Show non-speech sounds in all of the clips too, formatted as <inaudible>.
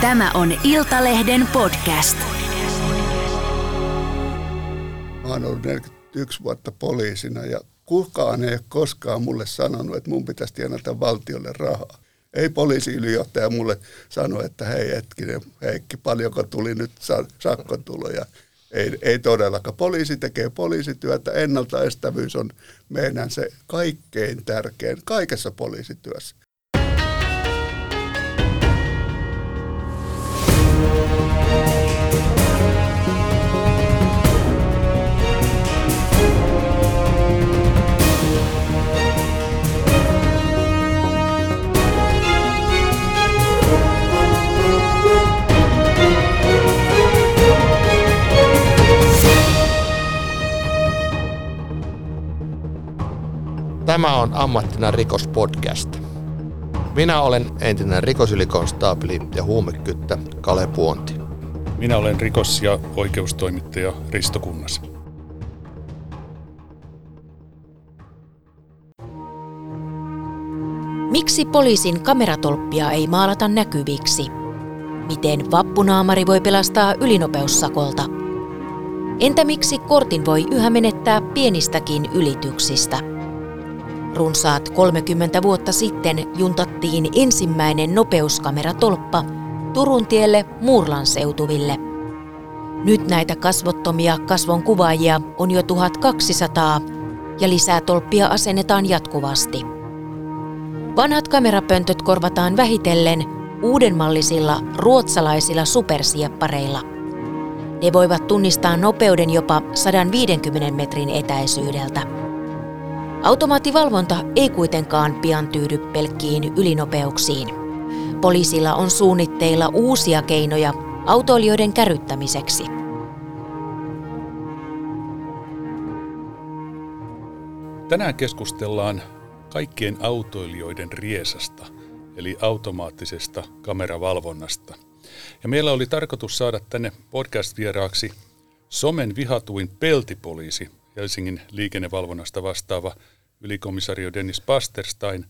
Tämä on Iltalehden podcast. Mä oon ollut 41 vuotta poliisina ja kukaan ei ole koskaan mulle sanonut, että mun pitäisi tienata valtiolle rahaa. Ei poliisiylijohtaja mulle sano, että hei hetkinen Heikki, paljonko tuli nyt sakkotuloja. Ei, ei todellakaan. Poliisi tekee poliisityötä. Ennaltaestävyys on meidän se kaikkein tärkein kaikessa poliisityössä. Tämä on Ammattina rikospodcast. Minä olen entinen rikosylikonstaapeli ja huumekyttä Kale Puonti. Minä olen rikos- ja oikeustoimittaja Risto Kunnas. Miksi poliisin kameratolppia ei maalata näkyviksi? Miten vappunaamari voi pelastaa ylinopeussakolta? Entä miksi kortin voi yhä menettää pienistäkin ylityksistä? Runsaat 30 vuotta sitten juntattiin ensimmäinen nopeuskameratolppa Turun tielle Murlan seutuville. Nyt näitä kasvottomia kasvon kuvaajia on jo 1200 ja lisää tolppia asennetaan jatkuvasti. Vanhat kamerapöntöt korvataan vähitellen uudenmallisilla ruotsalaisilla supersieppareilla. Ne voivat tunnistaa nopeuden jopa 150 metrin etäisyydeltä. Automaattivalvonta ei kuitenkaan pian tyydy pelkkiin ylinopeuksiin. Poliisilla on suunnitteilla uusia keinoja autoilijoiden kärryttämiseksi. Tänään keskustellaan kaikkien autoilijoiden riesasta, eli automaattisesta kameravalvonnasta. Ja meillä oli tarkoitus saada tänne podcast-vieraaksi somen vihatuin peltipoliisi Helsingin liikennevalvonnasta vastaava ylikomisario Dennis Pasterstein.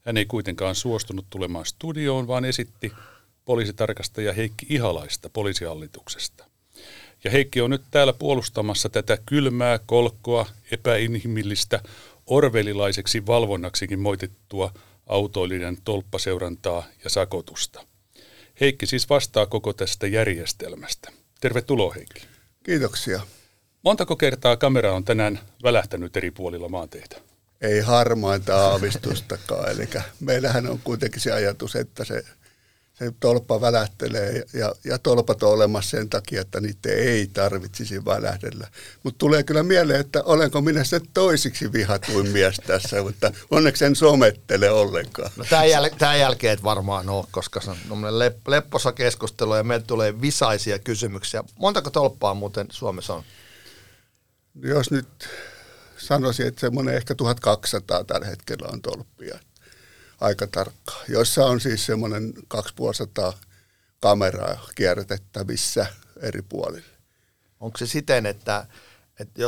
Hän ei kuitenkaan suostunut tulemaan studioon, vaan esitti poliisitarkastaja Heikki Ihalaista poliisihallituksesta. Ja Heikki on nyt täällä puolustamassa tätä kylmää, kolkkoa, epäinhimillistä, orvelilaiseksi valvonnaksikin moitettua autoilijan tolppaseurantaa ja sakotusta. Heikki siis vastaa koko tästä järjestelmästä. Tervetuloa Heikki. Kiitoksia. Montako kertaa kamera on tänään välähtänyt eri puolilla maanteita? Ei harmainta aavistustakaan. Eli meillähän on kuitenkin se ajatus, että se, se tolppa välähtelee ja, ja tolpat on olemassa sen takia, että niitä ei tarvitsisi välähdellä. Mutta tulee kyllä mieleen, että olenko minä se toisiksi vihatuin mies tässä, mutta onneksi en somettele ollenkaan. No tämän, jäl- tämän jälkeen et varmaan ole, koska se on lep- lepposa keskustelu ja meille tulee visaisia kysymyksiä. Montako tolppaa muuten Suomessa on? Jos nyt sanoisin, että semmoinen ehkä 1200 tällä hetkellä on tolppia. Aika tarkkaa. Joissa on siis semmoinen 2500 kameraa kierrätettävissä eri puolilla. Onko se siten, että, että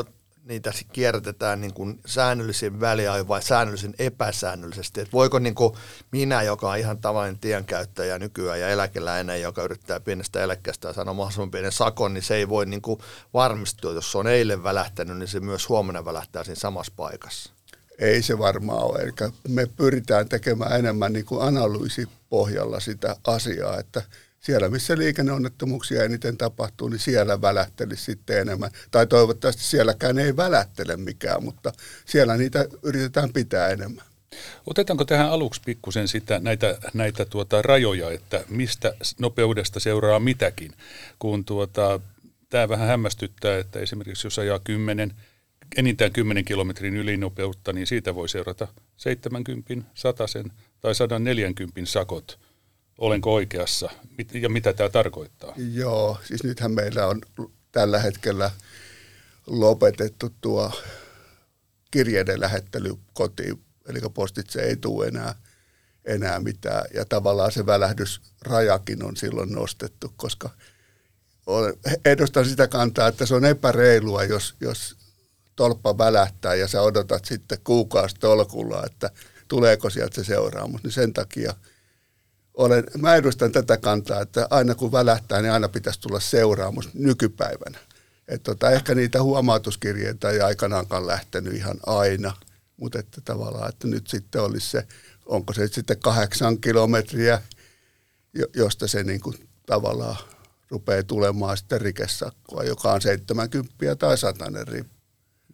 niitä kierrätetään niin kuin säännöllisin väliajoin vai säännöllisen epäsäännöllisesti? Et voiko niin kuin minä, joka on ihan tavallinen tienkäyttäjä nykyään ja eläkeläinen, joka yrittää pienestä eläkkeestä ja sanoa mahdollisimman pienen sakon, niin se ei voi niin kuin varmistua. Jos se on eilen välähtänyt, niin se myös huomenna välähtää siinä samassa paikassa. Ei se varmaan ole. Eli me pyritään tekemään enemmän niin kuin analyysipohjalla sitä asiaa, että – siellä, missä liikenneonnettomuuksia eniten tapahtuu, niin siellä välähtelisi sitten enemmän. Tai toivottavasti sielläkään ei välähtele mikään, mutta siellä niitä yritetään pitää enemmän. Otetaanko tähän aluksi pikkusen sitä, näitä, näitä tuota rajoja, että mistä nopeudesta seuraa mitäkin, kun tuota, tämä vähän hämmästyttää, että esimerkiksi jos ajaa 10, enintään 10 kilometrin ylinopeutta, niin siitä voi seurata 70, 100 tai 140 sakot olenko oikeassa ja mitä tämä tarkoittaa? Joo, siis nythän meillä on tällä hetkellä lopetettu tuo kirjeiden lähettely kotiin, eli postitse ei tule enää, enää mitään. Ja tavallaan se välähdysrajakin on silloin nostettu, koska edustan sitä kantaa, että se on epäreilua, jos, jos tolppa välähtää ja sä odotat sitten kuukausi tolkulla, että tuleeko sieltä se seuraamus. Niin sen takia – olen, mä edustan tätä kantaa, että aina kun välähtää, niin aina pitäisi tulla seuraamus nykypäivänä. Että tota, ehkä niitä huomautuskirjeitä ei aikanaankaan lähtenyt ihan aina, mutta että tavallaan, että nyt sitten olisi se, onko se sitten kahdeksan kilometriä, josta se niin kuin tavallaan rupeaa tulemaan sitten rikesakkoa, joka on 70 tai 100 riippuu.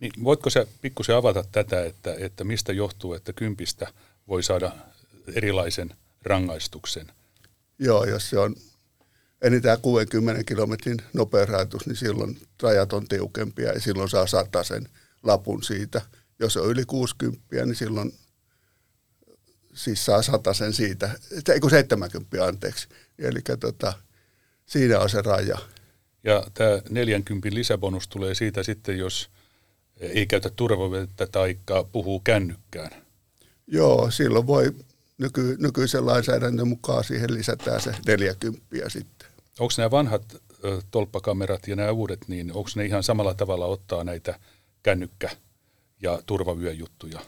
Niin, voitko sä pikkusen avata tätä, että, että mistä johtuu, että kympistä voi saada erilaisen rangaistuksen? Joo, jos se on enintään 60 kilometrin nopeusrajoitus, niin silloin rajat on tiukempia ja silloin saa sen lapun siitä. Jos on yli 60, niin silloin siis saa sen siitä, ei kun 70 anteeksi. Eli tota, siinä on se raja. Ja tämä 40 lisäbonus tulee siitä sitten, jos ei käytä turvavettä tai puhuu kännykkään. Joo, silloin voi nyky, nykyisen lainsäädännön mukaan siihen lisätään se 40 sitten. Onko nämä vanhat ö, tolppakamerat ja nämä uudet, niin onko ne ihan samalla tavalla ottaa näitä kännykkä- ja turvavyöjuttuja?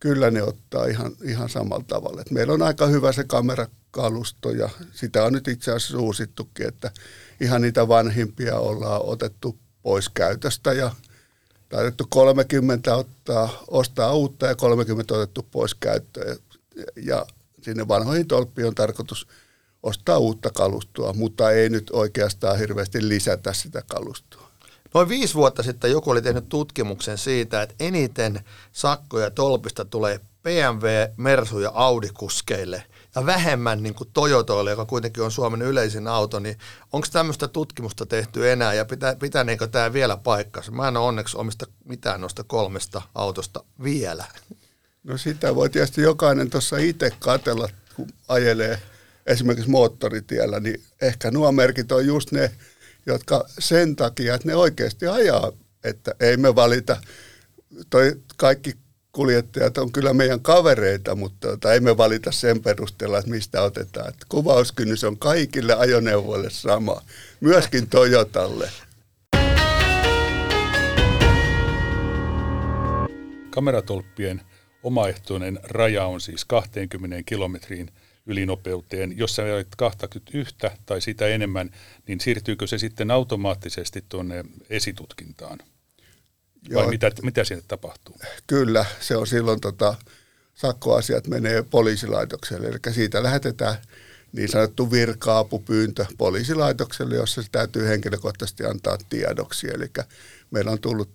Kyllä ne ottaa ihan, ihan samalla tavalla. Et meillä on aika hyvä se kamerakalusto ja sitä on nyt itse asiassa uusittukin, että ihan niitä vanhimpia ollaan otettu pois käytöstä ja taidettu 30 ottaa, ostaa uutta ja 30 otettu pois käyttöön. Ja, sinne vanhoihin tolppiin on tarkoitus ostaa uutta kalustoa, mutta ei nyt oikeastaan hirveästi lisätä sitä kalustoa. Noin viisi vuotta sitten joku oli tehnyt tutkimuksen siitä, että eniten sakkoja tolpista tulee BMW, Mersu ja Audi-kuskeille ja vähemmän niin kuin Toyotoille, joka kuitenkin on Suomen yleisin auto, niin onko tämmöistä tutkimusta tehty enää ja pitä, pitäneekö tämä vielä paikkansa? Mä en ole onneksi omista mitään noista kolmesta autosta vielä. No sitä voi tietysti jokainen tuossa itse katella, kun ajelee esimerkiksi moottoritiellä, niin ehkä nuo merkit on just ne, jotka sen takia, että ne oikeasti ajaa, että ei me valita, toi kaikki kuljettajat on kyllä meidän kavereita, mutta tota, ei me valita sen perusteella, että mistä otetaan. Että kuvauskynnys on kaikille ajoneuvoille sama, myöskin Toyotalle. Kameratolppien omaehtoinen raja on siis 20 kilometriin ylinopeuteen. Jos sä ajat 21 tai sitä enemmän, niin siirtyykö se sitten automaattisesti tuonne esitutkintaan? Joo, Vai mitä, mitä siinä tapahtuu? Kyllä, se on silloin tota, sakkoasiat menee poliisilaitokselle, eli siitä lähetetään niin sanottu virka-apupyyntö poliisilaitokselle, jossa se täytyy henkilökohtaisesti antaa tiedoksi. Eli meillä on tullut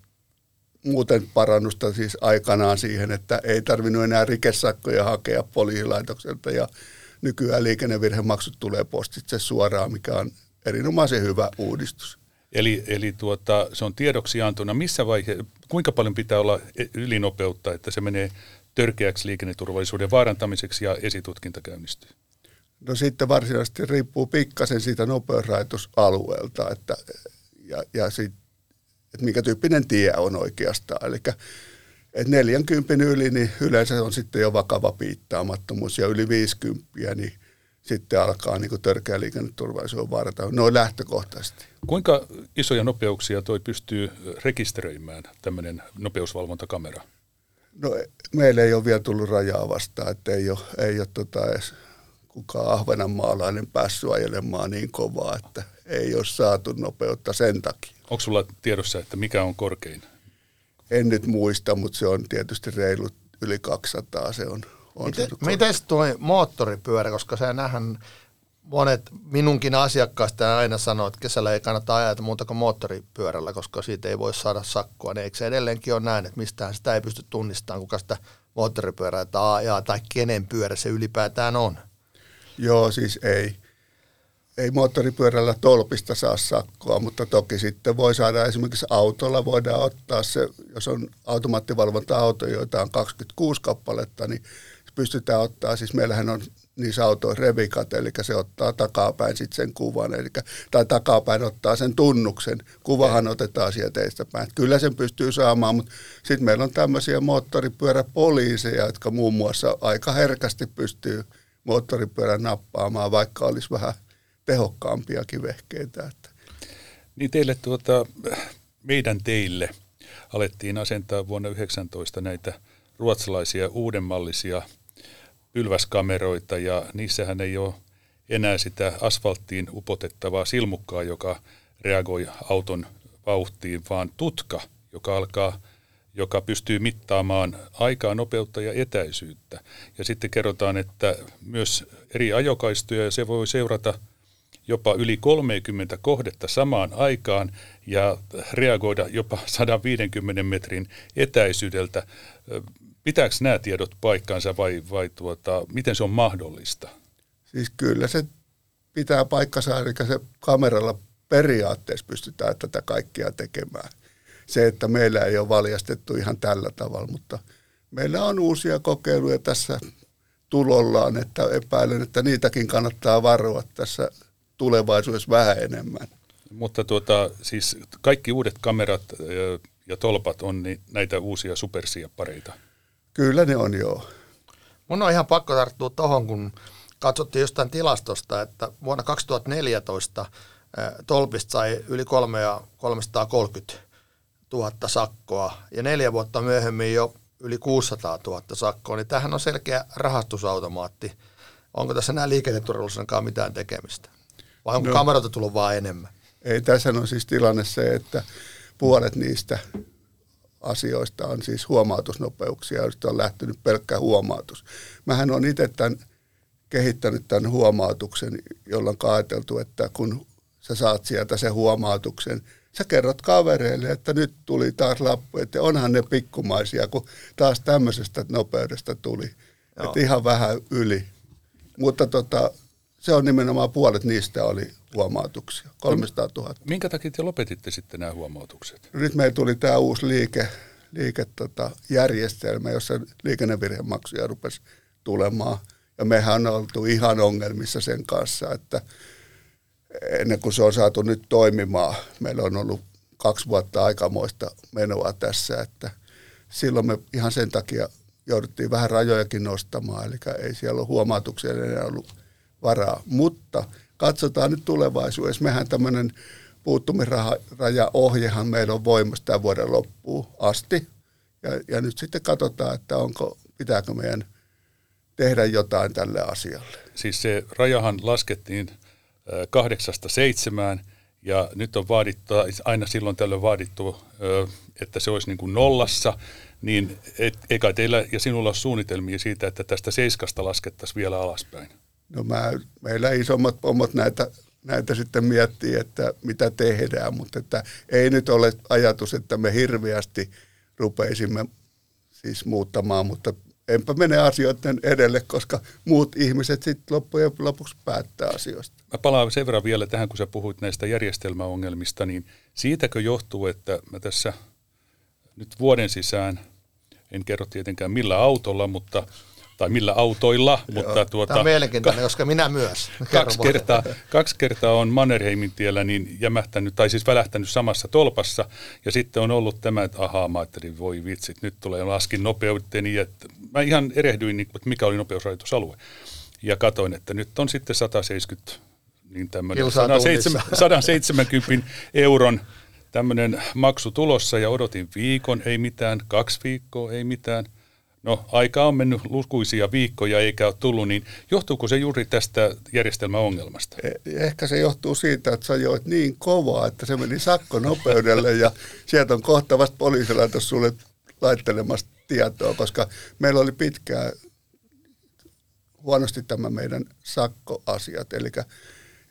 muuten parannusta siis aikanaan siihen, että ei tarvinnut enää rikesakkoja hakea poliisilaitokselta ja nykyään liikennevirhemaksut tulee postitse suoraan, mikä on erinomaisen hyvä uudistus. Eli, eli tuota, se on tiedoksiantona. Missä vaihe, kuinka paljon pitää olla ylinopeutta, että se menee törkeäksi liikenneturvallisuuden vaarantamiseksi ja esitutkinta käynnistyy? No sitten varsinaisesti riippuu pikkasen siitä nopeusrajoitusalueelta, että, ja, ja sit, että minkä tyyppinen tie on oikeastaan. Eli että 40 yli, niin yleensä on sitten jo vakava piittaamattomuus, ja yli 50, niin sitten alkaa niin kuin törkeä liikenneturvallisuuden vaarata noin lähtökohtaisesti. Kuinka isoja nopeuksia toi pystyy rekisteröimään tämmöinen nopeusvalvontakamera? No meillä ei ole vielä tullut rajaa vastaan, että ei ole, ei ole tota edes kukaan ahvenanmaalainen päässyt ajelemaan niin kovaa, että ei ole saatu nopeutta sen takia. Onko sulla tiedossa, että mikä on korkein? En nyt muista, mutta se on tietysti reilut yli 200, se on on Miten, miten tuo moottoripyörä, koska se nähän monet minunkin asiakkaista aina sanoo, että kesällä ei kannata ajaa muuta kuin moottoripyörällä, koska siitä ei voi saada sakkoa. Niin eikö se edelleenkin ole näin, että mistään sitä ei pysty tunnistamaan, kuka sitä moottoripyörää tai ajaa tai kenen pyörä se ylipäätään on? Joo, siis ei. Ei moottoripyörällä tolpista saa sakkoa, mutta toki sitten voi saada esimerkiksi autolla, voidaan ottaa se, jos on automaattivalvonta-auto, joita on 26 kappaletta, niin pystytään ottaa, siis meillähän on niissä autoissa revikat, eli se ottaa takapäin sitten sen kuvan, eli, tai takapäin ottaa sen tunnuksen. Kuvahan otetaan sieltä päin. Kyllä sen pystyy saamaan, mutta sitten meillä on tämmöisiä moottoripyöräpoliiseja, jotka muun muassa aika herkästi pystyy moottoripyörän nappaamaan, vaikka olisi vähän tehokkaampiakin vehkeitä. Että. Niin teille tuota, meidän teille alettiin asentaa vuonna 19 näitä ruotsalaisia uudenmallisia pylväskameroita ja niissähän ei ole enää sitä asfalttiin upotettavaa silmukkaa, joka reagoi auton vauhtiin, vaan tutka, joka alkaa joka pystyy mittaamaan aikaa, nopeutta ja etäisyyttä. Ja sitten kerrotaan, että myös eri ajokaistuja se voi seurata jopa yli 30 kohdetta samaan aikaan ja reagoida jopa <laughs> 150 metrin etäisyydeltä. Pitääkö nämä tiedot paikkansa vai, vai tuota, miten se on mahdollista? Siis kyllä se pitää paikkansa, eli se kameralla periaatteessa pystytään tätä kaikkea tekemään. Se, että meillä ei ole valjastettu ihan tällä tavalla, mutta meillä on uusia kokeiluja tässä tulollaan, että epäilen, että niitäkin kannattaa varoa tässä tulevaisuudessa vähän enemmän. Mutta tuota, siis kaikki uudet kamerat ja tolpat on niin näitä uusia supersiappareita. Kyllä ne on, joo. Mun on ihan pakko tarttua tuohon, kun katsottiin jostain tilastosta, että vuonna 2014 tolpista sai yli 330 000 sakkoa ja neljä vuotta myöhemmin jo yli 600 000 sakkoa, niin tämähän on selkeä rahastusautomaatti. Onko tässä nämä liikenneturvallisuuden mitään tekemistä? Vai onko no, kameroita tullut vaan enemmän? Ei, tässä on siis tilanne se, että puolet niistä asioista on siis huomautusnopeuksia, joista on lähtenyt pelkkä huomautus. Mähän on itse tämän, kehittänyt tämän huomautuksen, jolla on ajateltu, että kun sä saat sieltä sen huomautuksen, sä kerrot kavereille, että nyt tuli taas lappu, että onhan ne pikkumaisia, kun taas tämmöisestä nopeudesta tuli. Että ihan vähän yli. Mutta tota, se on nimenomaan puolet niistä oli huomautuksia, 300 000. Minkä takia te lopetitte sitten nämä huomautukset? Nyt meillä tuli tämä uusi liike, liike tota, järjestelmä, jossa liikennevirhemaksuja rupesi tulemaan. Ja mehän on oltu ihan ongelmissa sen kanssa, että ennen kuin se on saatu nyt toimimaan, meillä on ollut kaksi vuotta aikamoista menoa tässä, että silloin me ihan sen takia jouduttiin vähän rajojakin nostamaan, eli ei siellä ole huomautuksia enää ollut varaa. Mutta katsotaan nyt tulevaisuudessa. Mehän tämmöinen puuttumisrajaohjehan meillä on voimassa tämän vuoden loppuun asti. Ja, ja nyt sitten katsotaan, että onko, pitääkö meidän tehdä jotain tälle asialle. Siis se rajahan laskettiin kahdeksasta seitsemään ja nyt on vaadittu, aina silloin tällöin vaadittu, että se olisi niin kuin nollassa, niin eikä teillä ja sinulla ole suunnitelmia siitä, että tästä seiskasta laskettaisiin vielä alaspäin? No mä, meillä isommat pomot näitä, näitä sitten miettii, että mitä tehdään, mutta että ei nyt ole ajatus, että me hirveästi rupeisimme siis muuttamaan, mutta enpä mene asioiden edelle, koska muut ihmiset sitten loppujen lopuksi päättää asioista. Mä palaan sen verran vielä tähän, kun sä puhuit näistä järjestelmäongelmista, niin siitäkö johtuu, että mä tässä nyt vuoden sisään, en kerro tietenkään millä autolla, mutta tai millä autoilla. Joo, mutta tuota, Tämä on mielenkiintoinen, koska minä myös. Kaksi kertaa, kaksi kertaa on Mannerheimin tiellä niin jämähtänyt, tai siis välähtänyt samassa tolpassa, ja sitten on ollut tämä, että ahaa, mä ajattelin, voi vitsit, nyt tulee, laskin nopeuteni, että mä ihan erehdyin, niin, että mikä oli nopeusrajoitusalue. Ja katoin, että nyt on sitten 170, niin tämmöinen 170, 170 euron tämmöinen maksu tulossa, ja odotin viikon, ei mitään, kaksi viikkoa, ei mitään – No, aika on mennyt lukuisia viikkoja eikä ole tullut, niin johtuuko se juuri tästä järjestelmäongelmasta? E, ehkä se johtuu siitä, että sä joit niin kovaa, että se meni sakkonopeudelle ja sieltä on kohta vasta poliisilaitos sulle laittelemasta tietoa, koska meillä oli pitkään huonosti tämä meidän sakkoasiat, eli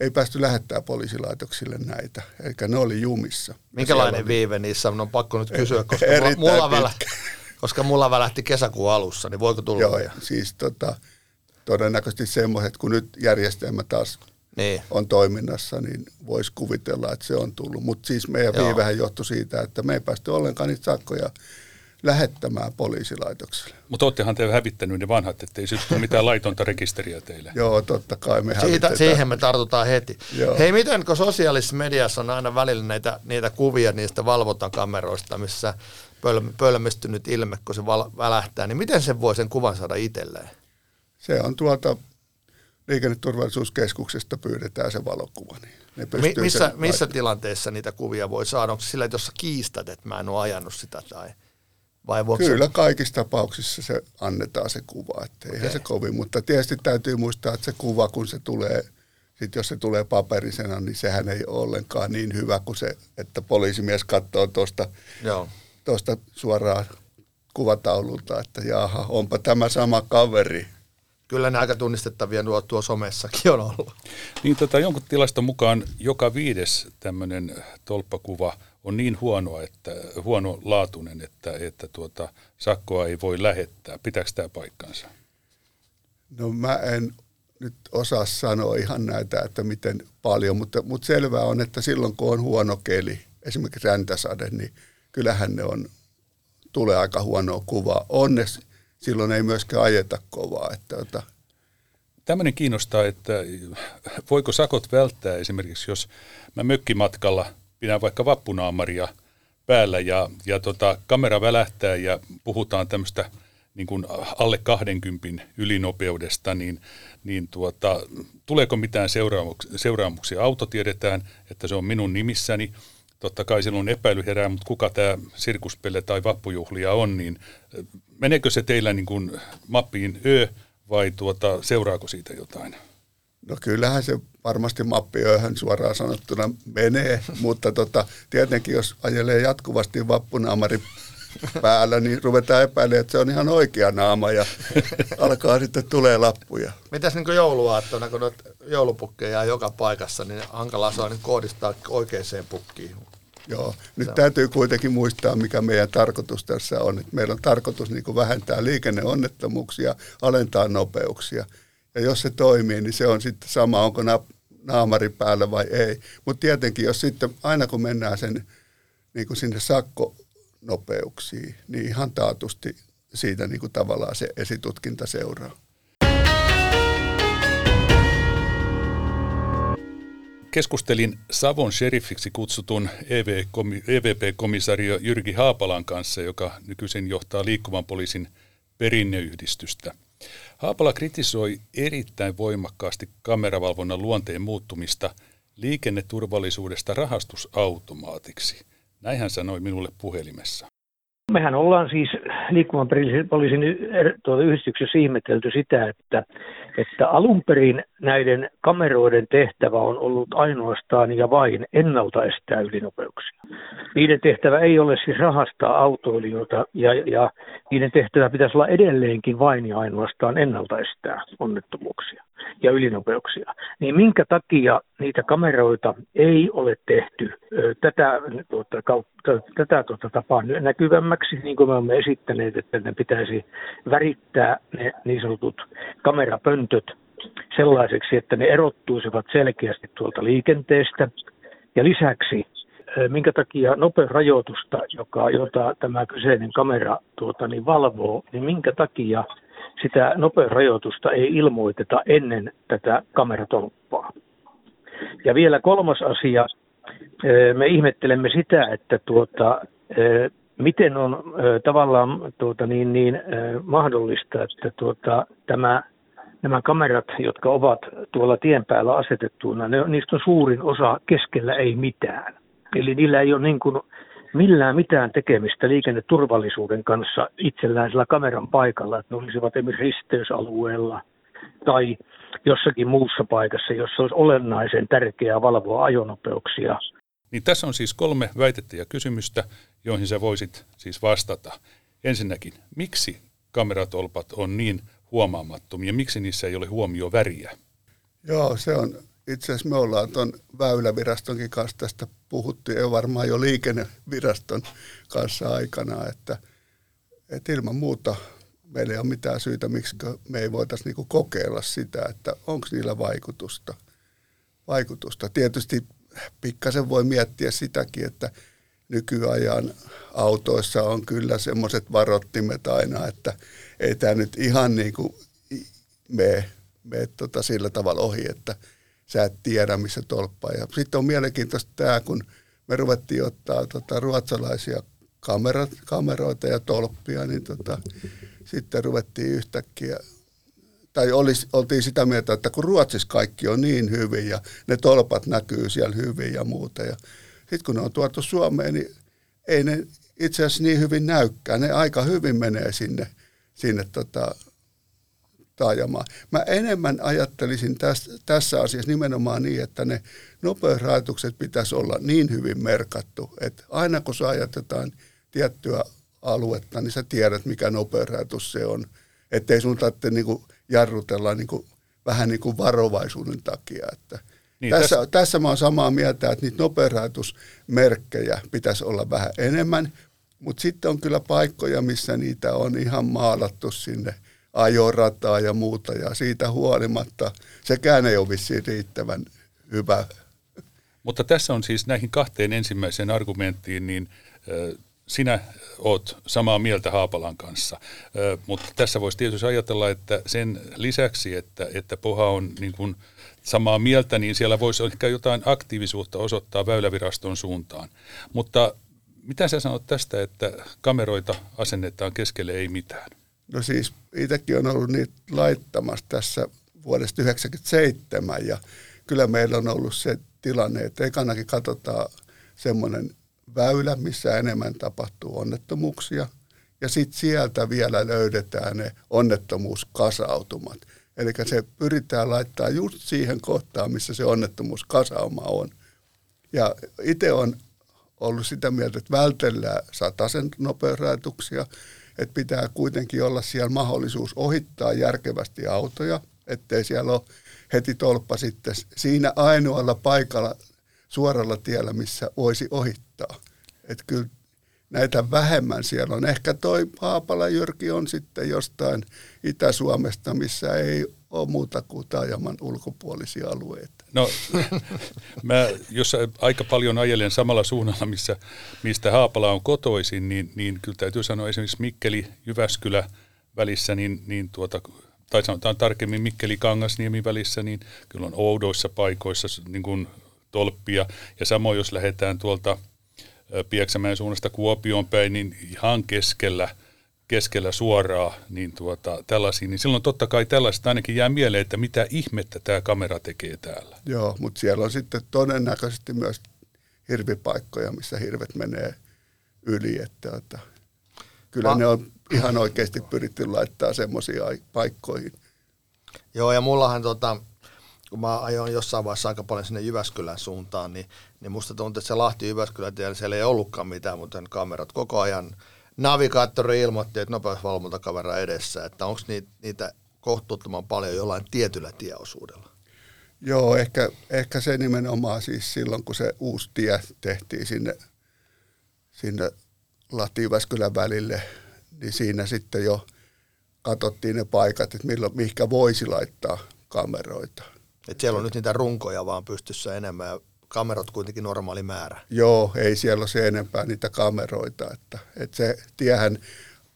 ei päästy lähettää poliisilaitoksille näitä, eli ne oli jumissa. Minkälainen viive niissä on? On pakko nyt kysyä, koska mulla, mulla, koska mulla välähti kesäkuun alussa, niin voiko tulla? Joo, siis tota, todennäköisesti semmoiset, kun nyt järjestelmä taas niin. on toiminnassa, niin voisi kuvitella, että se on tullut. Mutta siis meidän Joo. viivehän johtui siitä, että me ei päästy ollenkaan niitä sakkoja lähettämään poliisilaitokselle. Mutta oottehan te hävittänyt ne vanhat, ettei sitten mitään laitonta rekisteriä teille. Joo, totta kai me Siitä, Siihen me tartutaan heti. Joo. Hei, miten kun sosiaalisessa mediassa on aina välillä näitä, niitä kuvia niistä valvontakameroista, missä pölmistynyt ilme, kun se val- välähtää, niin miten sen voi sen kuvan saada itselleen? Se on tuolta liikenneturvallisuuskeskuksesta pyydetään se valokuva. Niin ne Mi- missä, missä tilanteessa niitä kuvia voi saada? Onko sillä, että jos sä kiistät, että mä en ole ajanut sitä tai Vai Kyllä se, kaikissa tapauksissa se annetaan se kuva, että eihän Okei. se kovin, mutta tietysti täytyy muistaa, että se kuva kun se tulee, sit jos se tulee paperisena, niin sehän ei ole ollenkaan niin hyvä kuin se, että poliisimies katsoo tuosta. Tuosta suoraan kuvataululta, että jaha, onpa tämä sama kaveri. Kyllä ne aika tunnistettavia nuo tuo somessakin on ollut. Niin tota, jonkun tilaston mukaan joka viides tämmöinen tolppakuva on niin huono, että, huonolaatuinen, että, että tuota, sakkoa ei voi lähettää. Pitääkö tämä paikkansa? No mä en nyt osaa sanoa ihan näitä, että miten paljon, mutta, mutta selvää on, että silloin kun on huono keli, esimerkiksi räntäsade, niin kyllähän ne on, tulee aika huonoa kuvaa. Onneksi silloin ei myöskään ajeta kovaa. Että, että, Tämmöinen kiinnostaa, että voiko sakot välttää esimerkiksi, jos mä mökkimatkalla pidän vaikka vappunaamaria päällä ja, ja tota, kamera välähtää ja puhutaan tämmöistä niin kuin alle 20 ylinopeudesta, niin, niin tuota, tuleeko mitään seuraamuksia, seuraamuksia? Auto tiedetään, että se on minun nimissäni. Totta kai silloin epäily herää, mutta kuka tämä sirkuspelle tai vappujuhlia on, niin meneekö se teillä niin kuin mappiin Ö vai tuota, seuraako siitä jotain? no kyllähän se varmasti mappiööhön suoraan sanottuna menee, <laughs> mutta tota, tietenkin jos ajelee jatkuvasti vappunaamari päällä, niin ruvetaan epäilemään, että se on ihan oikea naama ja <laughs> alkaa sitten tulee lappuja. Mitäs niin jouluaattona, kun noita joulupukkeja on joka paikassa, niin hankalaa saa nyt kohdistaa oikeaan pukkiin. Joo, nyt täytyy kuitenkin muistaa, mikä meidän tarkoitus tässä on. Että meillä on tarkoitus niin vähentää liikenneonnettomuuksia, alentaa nopeuksia. Ja jos se toimii, niin se on sitten sama, onko na- naamari päällä vai ei. Mutta tietenkin, jos sitten aina kun mennään sen, niin kuin sinne sakkonopeuksiin, niin ihan taatusti siitä niin kuin tavallaan se esitutkinta seuraa. Keskustelin Savon sheriffiksi kutsutun E EVP-komisario Jyrki Haapalan kanssa, joka nykyisin johtaa liikkuvan poliisin perinneyhdistystä. Haapala kritisoi erittäin voimakkaasti kameravalvonnan luonteen muuttumista liikenneturvallisuudesta rahastusautomaatiksi. Näin hän sanoi minulle puhelimessa. Mehän ollaan siis liikkuvan poliisin- poliisin er- tuota yhdistyksessä ihmetelty sitä, että, että alun perin näiden kameroiden tehtävä on ollut ainoastaan ja vain ennaltaestää ylinopeuksia. Niiden tehtävä ei ole siis rahastaa autoilijoita ja, ja niiden tehtävä pitäisi olla edelleenkin vain ja ainoastaan ennaltaestää onnettomuuksia ja ylinopeuksia. Niin minkä takia niitä kameroita ei ole tehty tätä, tuota, kautta, tätä tuota, tapaa näkyvämmäksi, niin kuin me olemme esittäneet, että ne pitäisi värittää ne niin sanotut kamerapöntöt sellaiseksi, että ne erottuisivat selkeästi tuolta liikenteestä. Ja lisäksi, minkä takia nopeusrajoitusta, joka, jota tämä kyseinen kamera tuota, niin valvoo, niin minkä takia sitä nopeusrajoitusta ei ilmoiteta ennen tätä kameratolppaa. Ja vielä kolmas asia, me ihmettelemme sitä, että tuota, miten on tavallaan tuota, niin, niin, mahdollista, että tuota, tämä, nämä kamerat, jotka ovat tuolla tien päällä asetettuina, ne, niistä on suurin osa keskellä ei mitään. Eli niillä ei ole niin kuin millään mitään tekemistä liikenneturvallisuuden kanssa itsellään sillä kameran paikalla, että ne olisivat esimerkiksi risteysalueella tai jossakin muussa paikassa, jossa olisi olennaisen tärkeää valvoa ajonopeuksia. Niin tässä on siis kolme väitettä ja kysymystä, joihin sä voisit siis vastata. Ensinnäkin, miksi kameratolpat on niin huomaamattomia, miksi niissä ei ole huomioväriä? Joo, se on itse asiassa me ollaan tuon Väylävirastonkin kanssa tästä puhuttu ja varmaan jo liikenneviraston kanssa aikana, että, että ilman muuta meillä ei ole mitään syytä, miksi me ei voitaisiin niinku kokeilla sitä, että onko niillä vaikutusta. vaikutusta. Tietysti pikkasen voi miettiä sitäkin, että nykyajan autoissa on kyllä semmoiset varottimet aina, että ei tämä nyt ihan niin kuin mene, mene tota sillä tavalla ohi, että sä et tiedä, missä tolppa. Ja sitten on mielenkiintoista tämä, kun me ruvettiin ottaa tota ruotsalaisia kamerat, kameroita ja tolppia, niin tota, sitten ruvettiin yhtäkkiä, tai olisi, oltiin sitä mieltä, että kun Ruotsissa kaikki on niin hyvin ja ne tolpat näkyy siellä hyvin ja muuta. Ja sitten kun ne on tuotu Suomeen, niin ei ne itse asiassa niin hyvin näykkää. Ne aika hyvin menee sinne, sinne tota, taajamaan. Mä enemmän ajattelisin tässä, tässä asiassa nimenomaan niin, että ne nopeusrajoitukset pitäisi olla niin hyvin merkattu, että aina kun sä ajatetaan tiettyä aluetta, niin sä tiedät, mikä nopeusrajoitus se on. Että ei sun tarvitse niin jarrutella niin kuin, vähän niin kuin varovaisuuden takia. Että niin, tässä, tässä... tässä mä oon samaa mieltä, että niitä nopeusrajoitusmerkkejä pitäisi olla vähän enemmän, mutta sitten on kyllä paikkoja, missä niitä on ihan maalattu sinne ajorataa ja muuta, ja siitä huolimatta sekään ei ole vissiin riittävän hyvä. Mutta tässä on siis näihin kahteen ensimmäiseen argumenttiin, niin sinä oot samaa mieltä Haapalan kanssa, mutta tässä voisi tietysti ajatella, että sen lisäksi, että, että Poha on niin kuin samaa mieltä, niin siellä voisi ehkä jotain aktiivisuutta osoittaa Väyläviraston suuntaan. Mutta mitä sä sanot tästä, että kameroita asennetaan keskelle ei mitään? No siis itsekin on ollut niitä laittamassa tässä vuodesta 1997 ja kyllä meillä on ollut se tilanne, että ekanakin katsotaan semmoinen väylä, missä enemmän tapahtuu onnettomuuksia ja sitten sieltä vielä löydetään ne onnettomuuskasautumat. Eli se pyritään laittaa just siihen kohtaan, missä se onnettomuuskasauma on. Ja itse on ollut sitä mieltä, että vältellään sataisen nopeusrajoituksia, että pitää kuitenkin olla siellä mahdollisuus ohittaa järkevästi autoja, ettei siellä ole heti tolppa sitten siinä ainoalla paikalla suoralla tiellä, missä voisi ohittaa. Että kyllä näitä vähemmän siellä on. Ehkä toi Haapala Jyrki on sitten jostain Itä-Suomesta, missä ei ole muuta kuin taajaman ulkopuolisia alueita. No, mä, jos aika paljon ajelen samalla suunnalla, missä, mistä Haapala on kotoisin, niin, niin kyllä täytyy sanoa esimerkiksi Mikkeli-Jyväskylä välissä, niin, niin tuota, tai sanotaan tarkemmin Mikkeli-Kangasniemi välissä, niin kyllä on oudoissa paikoissa niin kuin tolppia. Ja samoin jos lähdetään tuolta Pieksämäen suunnasta Kuopioon päin, niin ihan keskellä – keskellä suoraa, niin tuota, tällaisia, niin silloin totta kai tällaista ainakin jää mieleen, että mitä ihmettä tämä kamera tekee täällä. Joo, mutta siellä on sitten todennäköisesti myös hirvipaikkoja, missä hirvet menee yli, että, että kyllä Ma- ne on ihan oikeasti pyritty laittaa semmoisia paikkoihin. Joo, ja mullahan tota, kun mä ajoin jossain vaiheessa aika paljon sinne Jyväskylän suuntaan, niin, niin musta tuntuu, että se Lahti-Jyväskylän tiellä siellä ei ollutkaan mitään, mutta kamerat koko ajan – navigaattori ilmoitti, että nopeusvalvontakamera edessä, että onko niitä, niitä kohtuuttoman paljon jollain tietyllä tieosuudella? Joo, ehkä, ehkä se nimenomaan siis silloin, kun se uusi tie tehtiin sinne, sinne lahti välille, niin siinä sitten jo katsottiin ne paikat, että milloin, mihinkä voisi laittaa kameroita. Et siellä on nyt niitä runkoja vaan pystyssä enemmän ja kamerot kuitenkin normaali määrä. Joo, ei siellä ole se enempää niitä kameroita. Että, että se tiehän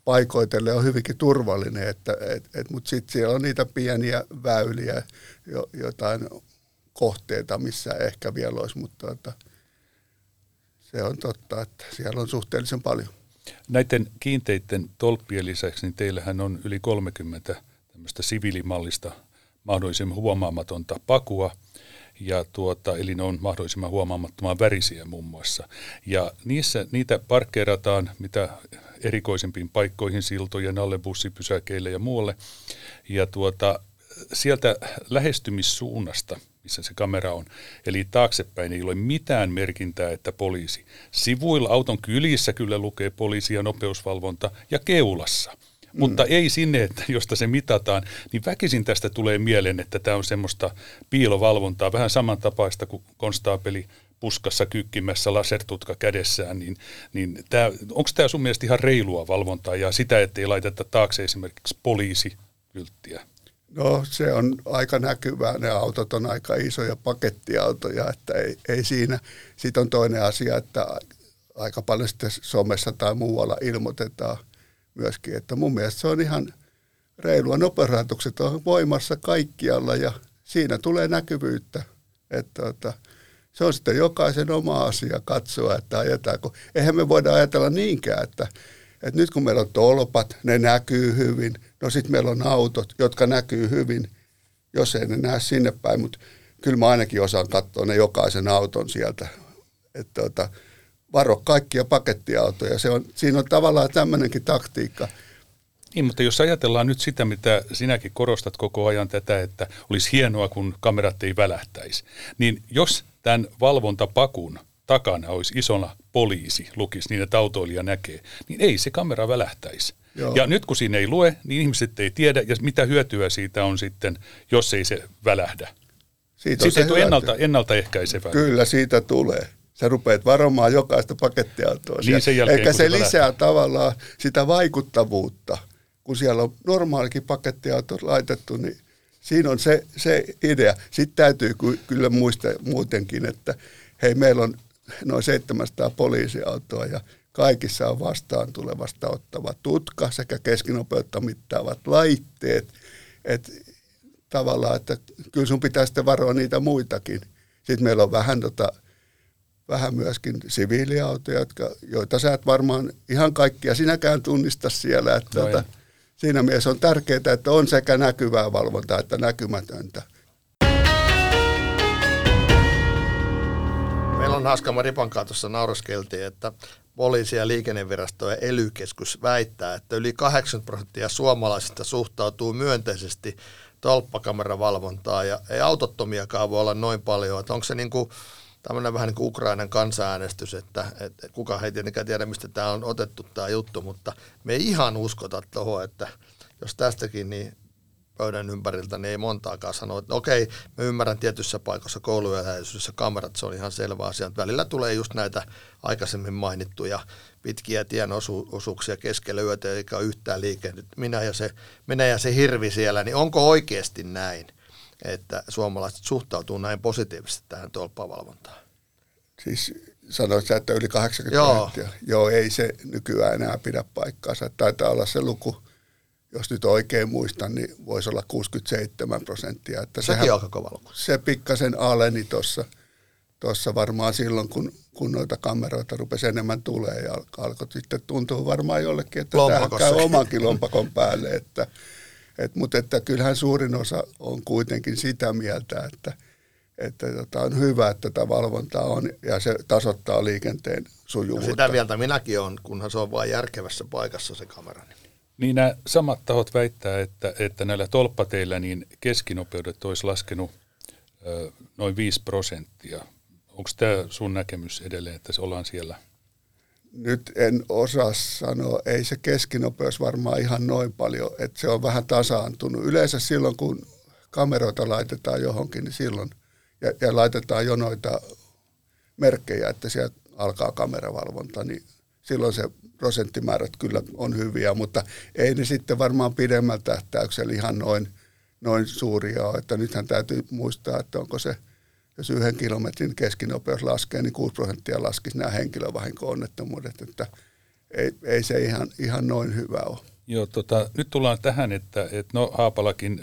paikoitelle on hyvinkin turvallinen, että, et, et, mutta sitten siellä on niitä pieniä väyliä, jo, jotain kohteita, missä ehkä vielä olisi, mutta että, se on totta, että siellä on suhteellisen paljon. Näiden kiinteiden tolppien lisäksi, niin teillähän on yli 30 tämmöistä siviilimallista mahdollisimman huomaamatonta pakua – ja tuota, eli ne on mahdollisimman huomaamattoman värisiä muun muassa. Ja niissä, niitä parkkeerataan mitä erikoisempiin paikkoihin, siltojen alle, bussipysäkeille ja muualle. Ja tuota, sieltä lähestymissuunnasta, missä se kamera on, eli taaksepäin ei ole mitään merkintää, että poliisi. Sivuilla auton kylissä kyllä lukee poliisi ja nopeusvalvonta ja keulassa – mutta ei sinne, että josta se mitataan, niin väkisin tästä tulee mieleen, että tämä on semmoista piilovalvontaa, vähän samantapaista kuin konstaapeli puskassa kykkimässä lasertutka kädessään, niin, niin onko tämä sun mielestä ihan reilua valvontaa ja sitä, ettei laiteta taakse esimerkiksi poliisikylttiä? No se on aika näkyvää, ne autot on aika isoja pakettiautoja, että ei, ei siinä. Sitten on toinen asia, että aika paljon sitten somessa tai muualla ilmoitetaan – myöskin. Että mun mielestä se on ihan reilua. Nopeusrajoitukset on voimassa kaikkialla ja siinä tulee näkyvyyttä. Että, että se on sitten jokaisen oma asia katsoa, että ajetaanko. Eihän me voida ajatella niinkään, että, että nyt kun meillä on tolpat, ne näkyy hyvin. No sitten meillä on autot, jotka näkyy hyvin, jos ei ne näe sinne päin. Mutta kyllä mä ainakin osaan katsoa ne jokaisen auton sieltä. Että, että varo kaikkia pakettiautoja. Se on, siinä on tavallaan tämmöinenkin taktiikka. Niin, mutta jos ajatellaan nyt sitä, mitä sinäkin korostat koko ajan tätä, että olisi hienoa, kun kamerat ei välähtäisi, niin jos tämän valvontapakun takana olisi isona poliisi, lukisi niin, että autoilija näkee, niin ei se kamera välähtäisi. Joo. Ja nyt kun siinä ei lue, niin ihmiset ei tiedä, ja mitä hyötyä siitä on sitten, jos ei se välähdä. Siitä Sitten se ennalta, ennaltaehkäisevää. Kyllä, siitä tulee. Sä rupeat varomaan jokaista pakettiautoa. Niin sen jälkeen, Eikä se lisää lähtee. tavallaan sitä vaikuttavuutta. Kun siellä on normaalikin pakettiauto laitettu, niin siinä on se, se idea. Sitten täytyy kyllä muistaa muutenkin, että hei, meillä on noin 700 poliisiautoa ja kaikissa on vastaan tulevasta ottava tutka sekä keskinopeutta mittaavat laitteet. Että tavallaan, että kyllä sun pitää sitten varoa niitä muitakin. Sitten meillä on vähän, tota, vähän myöskin siviiliautoja, jotka, joita sä et varmaan ihan kaikkia sinäkään tunnista siellä. Että no tota, siinä mielessä on tärkeää, että on sekä näkyvää valvontaa että näkymätöntä. Meillä on Haskama Ripankaa tuossa nauraskeltiin, että poliisi- ja liikennevirasto ja ely väittää, että yli 80 prosenttia suomalaisista suhtautuu myönteisesti tolppakameravalvontaa ja ei autottomiakaan voi olla noin paljon. Että onko se niin kuin tämmöinen vähän niin kuin Ukrainan kansanäänestys, että, että kuka ei tietenkään tiedä, mistä tämä on otettu tämä juttu, mutta me ei ihan uskota tuohon, että jos tästäkin niin pöydän ympäriltä, niin ei montaakaan sanoa, että okei, me ymmärrän tietyissä paikoissa koulujen kamerat, se on ihan selvä asia. Välillä tulee just näitä aikaisemmin mainittuja pitkiä tienosuuksia keskellä yötä, eikä ole yhtään liikennettä. Minä ja se, minä ja se hirvi siellä, niin onko oikeasti näin, että suomalaiset suhtautuu näin positiivisesti tähän tolppavalvontaan? Siis sanoit sä, että yli 80 Joo. prosenttia. Joo, ei se nykyään enää pidä paikkaansa. Taitaa olla se luku, jos nyt oikein muistan, niin voisi olla 67 prosenttia. Että Sekin sehän, on aika kova luku. Se pikkasen aleni tuossa tuossa varmaan silloin, kun, kun noita kameroita rupesi enemmän tulee ja alkoi sitten tuntua varmaan jollekin, että tämä käy omankin lompakon päälle. Että, et, mutta että kyllähän suurin osa on kuitenkin sitä mieltä, että, että tota, on hyvä, että tätä valvontaa on ja se tasoittaa liikenteen sujuvuutta. No sitä mieltä minäkin on, kunhan se on vain järkevässä paikassa se kamera. Niin. Niin nämä samat tahot väittää, että, että näillä tolppateillä niin keskinopeudet olisi laskenut ö, noin 5 prosenttia Onko tämä sun näkemys edelleen, että se ollaan siellä? Nyt en osaa sanoa. Ei se keskinopeus varmaan ihan noin paljon, että se on vähän tasaantunut. Yleensä silloin, kun kameroita laitetaan johonkin, niin silloin, ja, ja laitetaan jo noita merkkejä, että sieltä alkaa kameravalvonta, niin silloin se prosenttimäärät kyllä on hyviä, mutta ei ne sitten varmaan pidemmällä tähtäyksellä ihan noin, noin suuria ole. Että nythän täytyy muistaa, että onko se – jos yhden kilometrin keskinopeus laskee, niin 6 prosenttia laskisi nämä henkilövahinko-onnettomuudet, että ei, ei se ihan, ihan noin hyvä ole. Joo, tota, nyt tullaan tähän, että, että no Haapalakin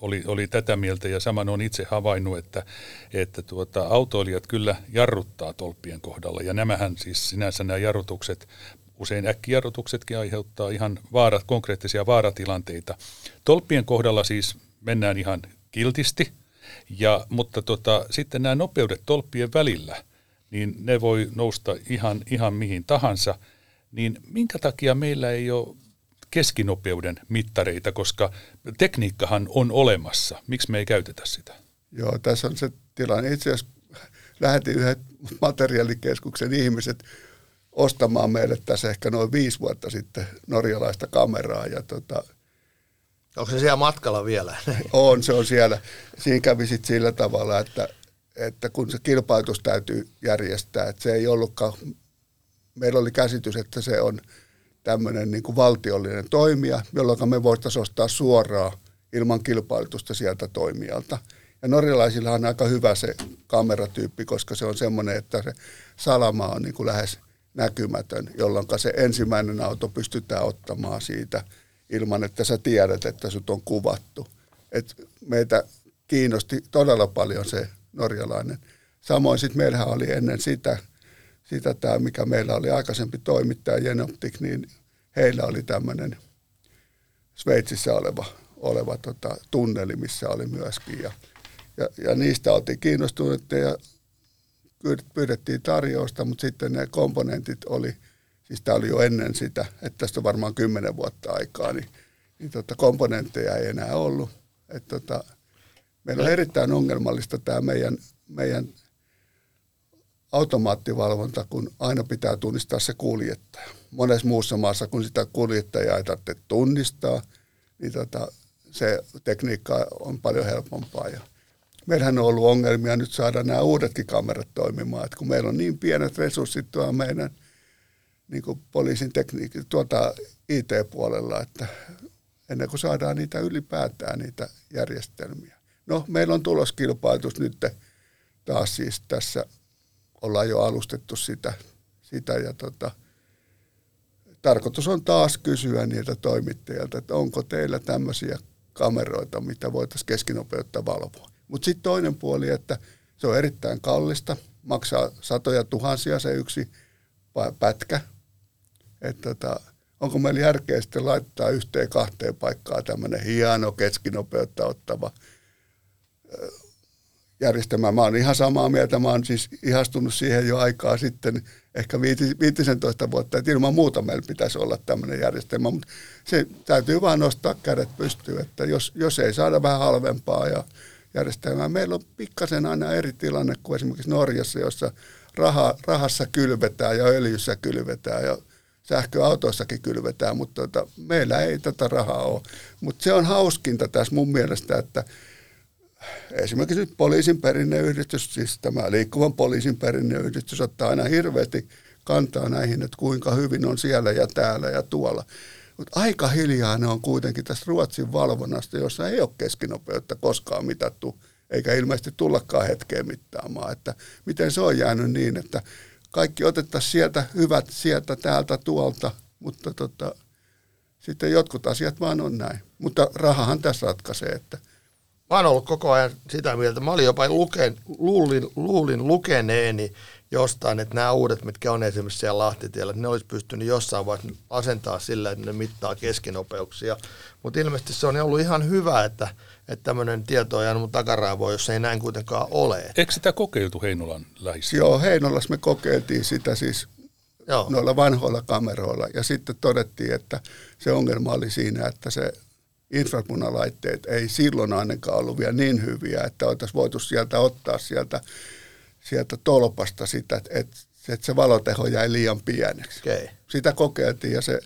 oli, oli tätä mieltä ja saman on itse havainnut, että, että tuota, autoilijat kyllä jarruttaa tolppien kohdalla ja nämähän siis sinänsä nämä jarrutukset, usein äkkijarrutuksetkin aiheuttaa ihan vaarat, konkreettisia vaaratilanteita. Tolppien kohdalla siis mennään ihan kiltisti, ja, mutta tota, sitten nämä nopeudet tolppien välillä, niin ne voi nousta ihan, ihan mihin tahansa. Niin minkä takia meillä ei ole keskinopeuden mittareita, koska tekniikkahan on olemassa. Miksi me ei käytetä sitä? Joo, tässä on se tilanne. Itse asiassa lähetin yhden materiaalikeskuksen ihmiset ostamaan meille tässä ehkä noin viisi vuotta sitten norjalaista kameraa. Ja tota, Onko se siellä matkalla vielä? <laughs> On, se on siellä. Siinä kävi sitten sillä tavalla, että, että kun se kilpailutus täytyy järjestää, että se ei ollutkaan, meillä oli käsitys, että se on tämmöinen niin kuin valtiollinen toimija, jolloin me voitaisiin ostaa suoraan ilman kilpailutusta sieltä toimijalta. Ja norjalaisilla on aika hyvä se kameratyyppi, koska se on semmoinen, että se salama on niin kuin lähes näkymätön, jolloin se ensimmäinen auto pystytään ottamaan siitä – ilman, että sä tiedät, että sut on kuvattu. Et meitä kiinnosti todella paljon se norjalainen. Samoin sitten meillähän oli ennen sitä, sitä tämä, mikä meillä oli aikaisempi toimittaja Jenoptik, niin heillä oli tämmöinen Sveitsissä oleva, oleva tota, tunneli, missä oli myöskin. Ja, ja, ja niistä oltiin kiinnostuneita ja pyydettiin tarjousta, mutta sitten ne komponentit oli, siis tämä oli jo ennen sitä, että tästä on varmaan kymmenen vuotta aikaa, niin, niin tota, komponentteja ei enää ollut. Et tota, meillä on erittäin ongelmallista tämä meidän, meidän automaattivalvonta, kun aina pitää tunnistaa se kuljettaja. Monessa muussa maassa, kun sitä kuljettajaa ei tarvitse tunnistaa, niin tota, se tekniikka on paljon helpompaa. Ja meillähän on ollut ongelmia nyt saada nämä uudetkin kamerat toimimaan, että kun meillä on niin pienet resurssit tuolla meidän niin kuin poliisin tekniikka, tuota IT-puolella, että ennen kuin saadaan niitä ylipäätään niitä järjestelmiä. No, meillä on tuloskilpailutus nyt taas siis tässä, ollaan jo alustettu sitä, sitä ja tota, tarkoitus on taas kysyä niiltä toimittajilta, että onko teillä tämmöisiä kameroita, mitä voitaisiin keskinopeutta valvoa. Mutta sitten toinen puoli, että se on erittäin kallista, maksaa satoja tuhansia se yksi pätkä. Että tota, onko meillä järkeä sitten laittaa yhteen kahteen paikkaan tämmöinen hieno keskinopeutta ottava järjestelmä. Mä oon ihan samaa mieltä, mä oon siis ihastunut siihen jo aikaa sitten, ehkä 15 vuotta, että ilman muuta meillä pitäisi olla tämmöinen järjestelmä, mutta se täytyy vaan nostaa kädet pystyyn, että jos, jos ei saada vähän halvempaa ja järjestelmää. Meillä on pikkasen aina eri tilanne kuin esimerkiksi Norjassa, jossa raha, rahassa kylvetään ja öljyssä kylvetään ja sähköautoissakin kylvetään, mutta tota, meillä ei tätä rahaa ole. Mutta se on hauskinta tässä mun mielestä, että esimerkiksi nyt poliisin perinneyhdistys, siis tämä liikkuvan poliisin perinneyhdistys ottaa aina hirveästi kantaa näihin, että kuinka hyvin on siellä ja täällä ja tuolla. Mutta aika hiljaa ne on kuitenkin tästä Ruotsin valvonnasta, jossa ei ole keskinopeutta koskaan mitattu, eikä ilmeisesti tullakaan hetkeen mittaamaan. Että miten se on jäänyt niin, että kaikki otettaisiin sieltä hyvät sieltä, täältä, tuolta, mutta tota, sitten jotkut asiat vaan on näin. Mutta rahahan tässä ratkaisee, että Mä oon ollut koko ajan sitä mieltä. Mä olin jopa luken, luulin, luulin lukeneeni jostain, että nämä uudet, mitkä on esimerkiksi siellä Lahtitiellä, ne olisi pystynyt jossain vaiheessa asentaa sillä, että ne mittaa keskinopeuksia. Mutta ilmeisesti se on ollut ihan hyvä, että, että tämmöinen tieto on jäänyt mun takaraivoon, jos ei näin kuitenkaan ole. Eikö sitä kokeiltu Heinolan lähissä? Joo, Heinolassa me kokeiltiin sitä siis Joo. noilla vanhoilla kameroilla ja sitten todettiin, että se ongelma oli siinä, että se infrapunalaitteet ei silloin ainakaan ollut vielä niin hyviä, että oltaisiin voitu sieltä ottaa sieltä sieltä tolpasta sitä, että, että se valoteho jäi liian pieneksi. Okay. Sitä kokeiltiin ja se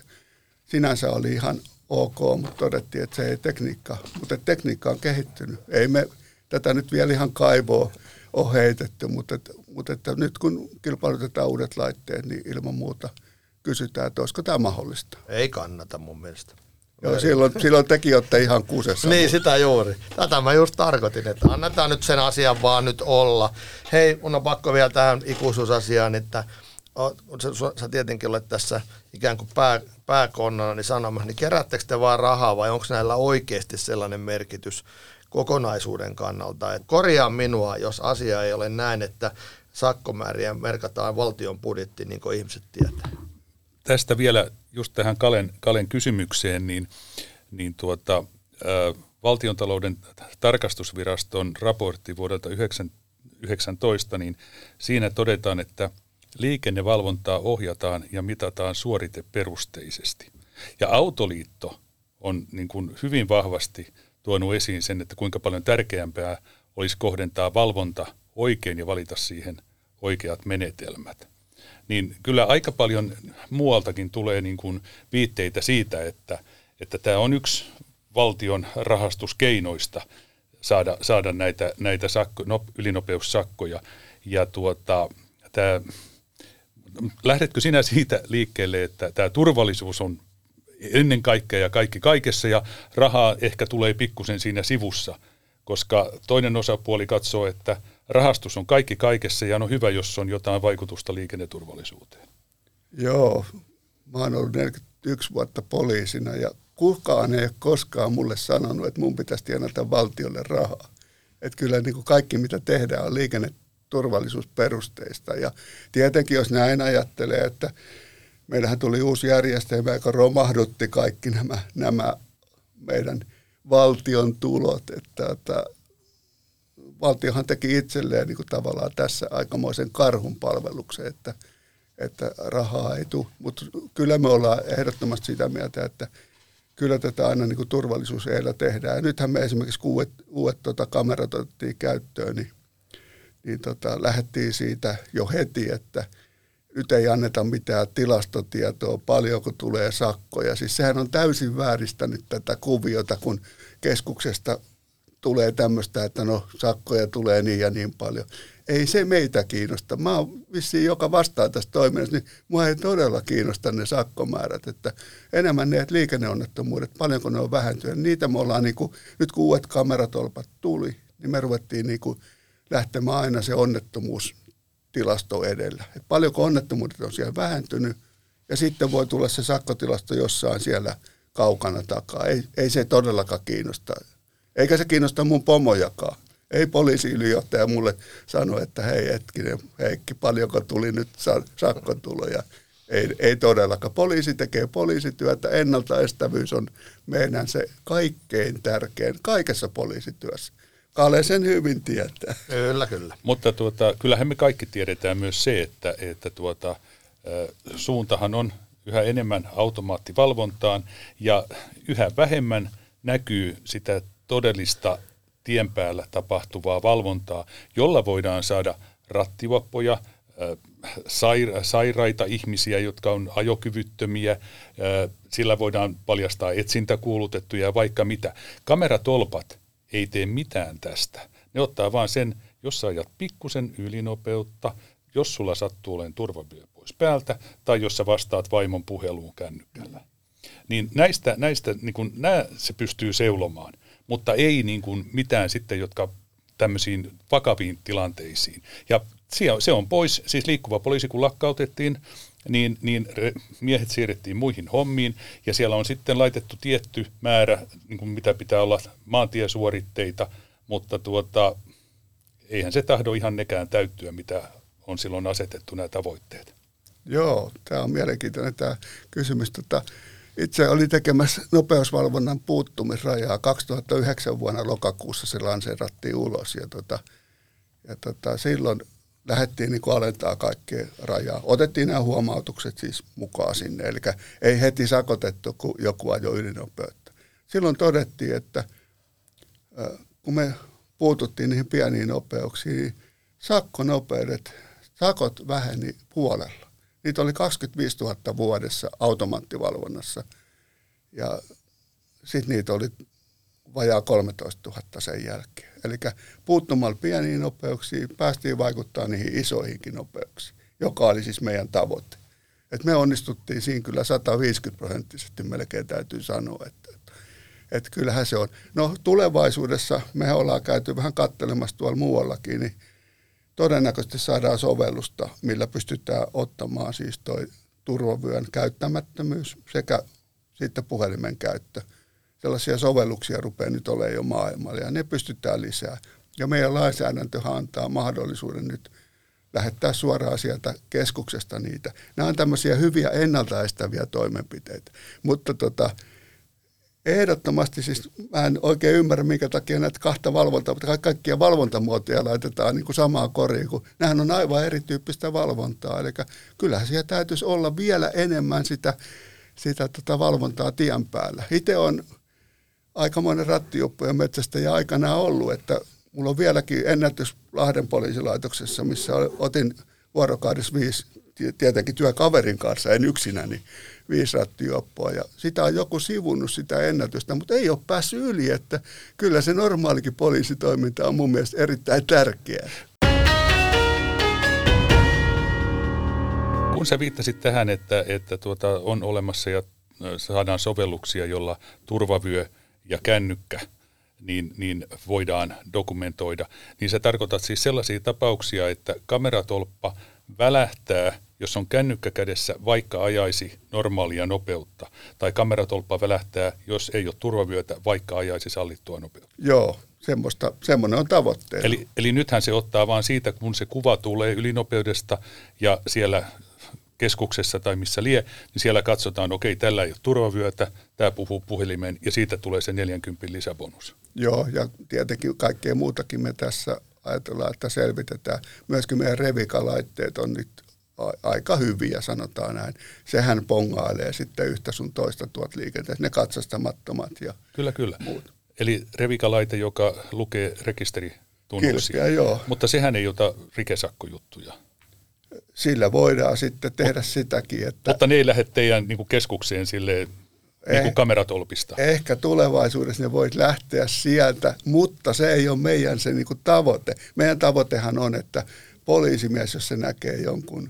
sinänsä oli ihan ok, mutta todettiin, että se ei tekniikka, mutta tekniikka on kehittynyt. Ei me tätä nyt vielä ihan kaivoa ole heitetty, mutta, että, mutta että nyt kun kilpailutetaan uudet laitteet, niin ilman muuta kysytään, että olisiko tämä mahdollista. Ei kannata mun mielestä. Joo, silloin, silloin teki olette ihan kusessa. niin, sitä juuri. Tätä mä just tarkoitin, että annetaan nyt sen asian vaan nyt olla. Hei, mun on pakko vielä tähän ikuisuusasiaan, että sä, sä tietenkin olet tässä ikään kuin pää, pääkonnana niin sanomassa, niin kerättekö te vaan rahaa vai onko näillä oikeasti sellainen merkitys kokonaisuuden kannalta? Et korjaa minua, jos asia ei ole näin, että sakkomääriä merkataan valtion budjetti, niin kuin ihmiset tietää tästä vielä just tähän Kalen, Kalen kysymykseen, niin, niin tuota, ää, valtiontalouden tarkastusviraston raportti vuodelta 2019, niin siinä todetaan, että liikennevalvontaa ohjataan ja mitataan suoriteperusteisesti. Ja Autoliitto on niin kuin hyvin vahvasti tuonut esiin sen, että kuinka paljon tärkeämpää olisi kohdentaa valvonta oikein ja valita siihen oikeat menetelmät niin kyllä aika paljon muualtakin tulee niin kuin viitteitä siitä, että, että tämä on yksi valtion rahastuskeinoista saada, saada näitä, näitä sakko, no, ylinopeussakkoja. Ja tuota, tämä, lähdetkö sinä siitä liikkeelle, että tämä turvallisuus on ennen kaikkea ja kaikki kaikessa ja rahaa ehkä tulee pikkusen siinä sivussa, koska toinen osapuoli katsoo, että – rahastus on kaikki kaikessa ja on hyvä, jos on jotain vaikutusta liikenneturvallisuuteen. Joo, mä oon ollut 41 vuotta poliisina ja kukaan ei ole koskaan mulle sanonut, että mun pitäisi tienata valtiolle rahaa. Että kyllä niin kuin kaikki, mitä tehdään, on liikenneturvallisuusperusteista. Ja tietenkin, jos näin ajattelee, että meillähän tuli uusi järjestelmä, joka romahdutti kaikki nämä, nämä meidän valtion tulot. Että, että valtiohan teki itselleen niin kuin tavallaan tässä aikamoisen karhun palveluksen, että, että rahaa ei tule. Mutta kyllä me ollaan ehdottomasti sitä mieltä, että kyllä tätä aina niin turvallisuus tehdään. Ja nythän me esimerkiksi uudet, uudet tota, kamerat otettiin käyttöön, niin, niin tota, lähdettiin siitä jo heti, että nyt ei anneta mitään tilastotietoa, paljonko tulee sakkoja. Siis sehän on täysin vääristänyt tätä kuviota, kun keskuksesta tulee tämmöistä, että no sakkoja tulee niin ja niin paljon. Ei se meitä kiinnosta. Mä oon vissiin joka vastaa tästä toiminnasta, niin mua ei todella kiinnosta ne sakkomäärät. Että enemmän ne liikenneonnettomuudet, paljonko ne on vähentynyt. Niitä me ollaan, niin kuin, nyt kun uudet kameratolpat tuli, niin me ruvettiin niin kuin lähtemään aina se onnettomuus tilasto edellä. Et paljonko onnettomuudet on siellä vähentynyt, ja sitten voi tulla se sakkotilasto jossain siellä kaukana takaa. Ei, ei se todellakaan kiinnosta eikä se kiinnosta mun pomojakaan. Ei poliisiylijohtaja mulle sano, että hei hetkinen Heikki, paljonko tuli nyt sakkotuloja. Ei, ei todellakaan. Poliisi tekee poliisityötä. Ennaltaestävyys on meidän se kaikkein tärkein kaikessa poliisityössä. Kale sen hyvin tietää. Kyllä, kyllä. Mutta tuota, kyllähän me kaikki tiedetään myös se, että, että tuota, suuntahan on yhä enemmän automaattivalvontaan ja yhä vähemmän näkyy sitä todellista tien päällä tapahtuvaa valvontaa, jolla voidaan saada rattivappoja, sairaita ihmisiä, jotka on ajokyvyttömiä, sillä voidaan paljastaa etsintäkuulutettuja ja vaikka mitä. Kameratolpat ei tee mitään tästä. Ne ottaa vaan sen, jos sä ajat pikkusen ylinopeutta, jos sulla sattuu olemaan turvavyö pois päältä, tai jos sä vastaat vaimon puheluun kännykällä. Niin näistä, näistä niin kun, nää se pystyy seulomaan mutta ei niin kuin mitään sitten, jotka tämmöisiin vakaviin tilanteisiin. Ja se on pois, siis liikkuva poliisi kun lakkautettiin, niin, niin miehet siirrettiin muihin hommiin, ja siellä on sitten laitettu tietty määrä, niin kuin mitä pitää olla maantiesuoritteita, mutta tuota, eihän se tahdo ihan nekään täyttyä, mitä on silloin asetettu nämä tavoitteet. Joo, tämä on mielenkiintoinen tämä kysymys. Tota, itse oli tekemässä nopeusvalvonnan puuttumisrajaa. 2009 vuonna lokakuussa se lanseerattiin ulos ja, tota, ja tota, silloin lähdettiin niin alentaa kaikkea rajaa. Otettiin nämä huomautukset siis mukaan sinne, eli ei heti sakotettu, kun joku ajoi ylinopeutta. Silloin todettiin, että kun me puututtiin niihin pieniin nopeuksiin, niin sakkonopeudet, sakot väheni puolella. Niitä oli 25 000 vuodessa automaattivalvonnassa ja sitten niitä oli vajaa 13 000 sen jälkeen. Eli puuttumalla pieniin nopeuksiin päästiin vaikuttaa niihin isoihinkin nopeuksiin, joka oli siis meidän tavoite. Et me onnistuttiin siinä kyllä 150 prosenttisesti melkein täytyy sanoa, että, että, että kyllähän se on. No tulevaisuudessa me ollaan käyty vähän kattelemassa tuolla muuallakin, niin todennäköisesti saadaan sovellusta, millä pystytään ottamaan siis toi turvavyön käyttämättömyys sekä sitten puhelimen käyttö. Sellaisia sovelluksia rupeaa nyt olemaan jo maailmalla ja ne pystytään lisää. Ja meidän lainsäädäntö antaa mahdollisuuden nyt lähettää suoraan sieltä keskuksesta niitä. Nämä on tämmöisiä hyviä ennaltaestäviä toimenpiteitä. Mutta tota, Ehdottomasti siis, mä en oikein ymmärrä, minkä takia näitä kahta valvontaa, mutta kaikkia valvontamuotoja laitetaan niin kuin samaan koriin, kun nämähän on aivan erityyppistä valvontaa. Eli kyllähän siellä täytyisi olla vielä enemmän sitä, sitä tota valvontaa tien päällä. Itse on aikamoinen metsästä ja aikana ollut, että mulla on vieläkin ennätys Lahden poliisilaitoksessa, missä otin vuorokaudessa viisi, tietenkin työkaverin kanssa, en yksinäni, niin viisi rattijuoppoa ja sitä on joku sivunnut sitä ennätystä, mutta ei ole päässyt yli, että kyllä se normaalikin poliisitoiminta on mun mielestä erittäin tärkeää. Kun sä viittasit tähän, että, että tuota, on olemassa ja saadaan sovelluksia, jolla turvavyö ja kännykkä niin, niin voidaan dokumentoida, niin se tarkoitat siis sellaisia tapauksia, että kameratolppa välähtää jos on kännykkä kädessä, vaikka ajaisi normaalia nopeutta, tai kameratolppa välähtää, jos ei ole turvavyötä, vaikka ajaisi sallittua nopeutta. Joo, semmoista, semmoinen on tavoitteena. Eli, eli nythän se ottaa vaan siitä, kun se kuva tulee ylinopeudesta ja siellä keskuksessa tai missä lie, niin siellä katsotaan, okei, tällä ei ole turvavyötä, tämä puhuu puhelimeen ja siitä tulee se 40 lisäbonus. Joo, ja tietenkin kaikkea muutakin me tässä ajatellaan, että selvitetään. Myöskin meidän revikalaitteet on nyt aika hyviä, sanotaan näin. Sehän pongailee sitten yhtä sun toista tuot liikenteessä, ne katsastamattomat ja Kyllä, kyllä. muut. Eli revikalaite, joka lukee rekisteritunnuksia. Kilpeä, joo. Mutta sehän ei ota rikesakkojuttuja. Sillä voidaan sitten tehdä sitäkin, että Mutta ne ei lähde teidän niin kuin keskukseen silleen, niin kuin Eh. kameratolpista. ehkä tulevaisuudessa ne voit lähteä sieltä, mutta se ei ole meidän se niin kuin tavoite. Meidän tavoitehan on, että poliisimies, jos se näkee jonkun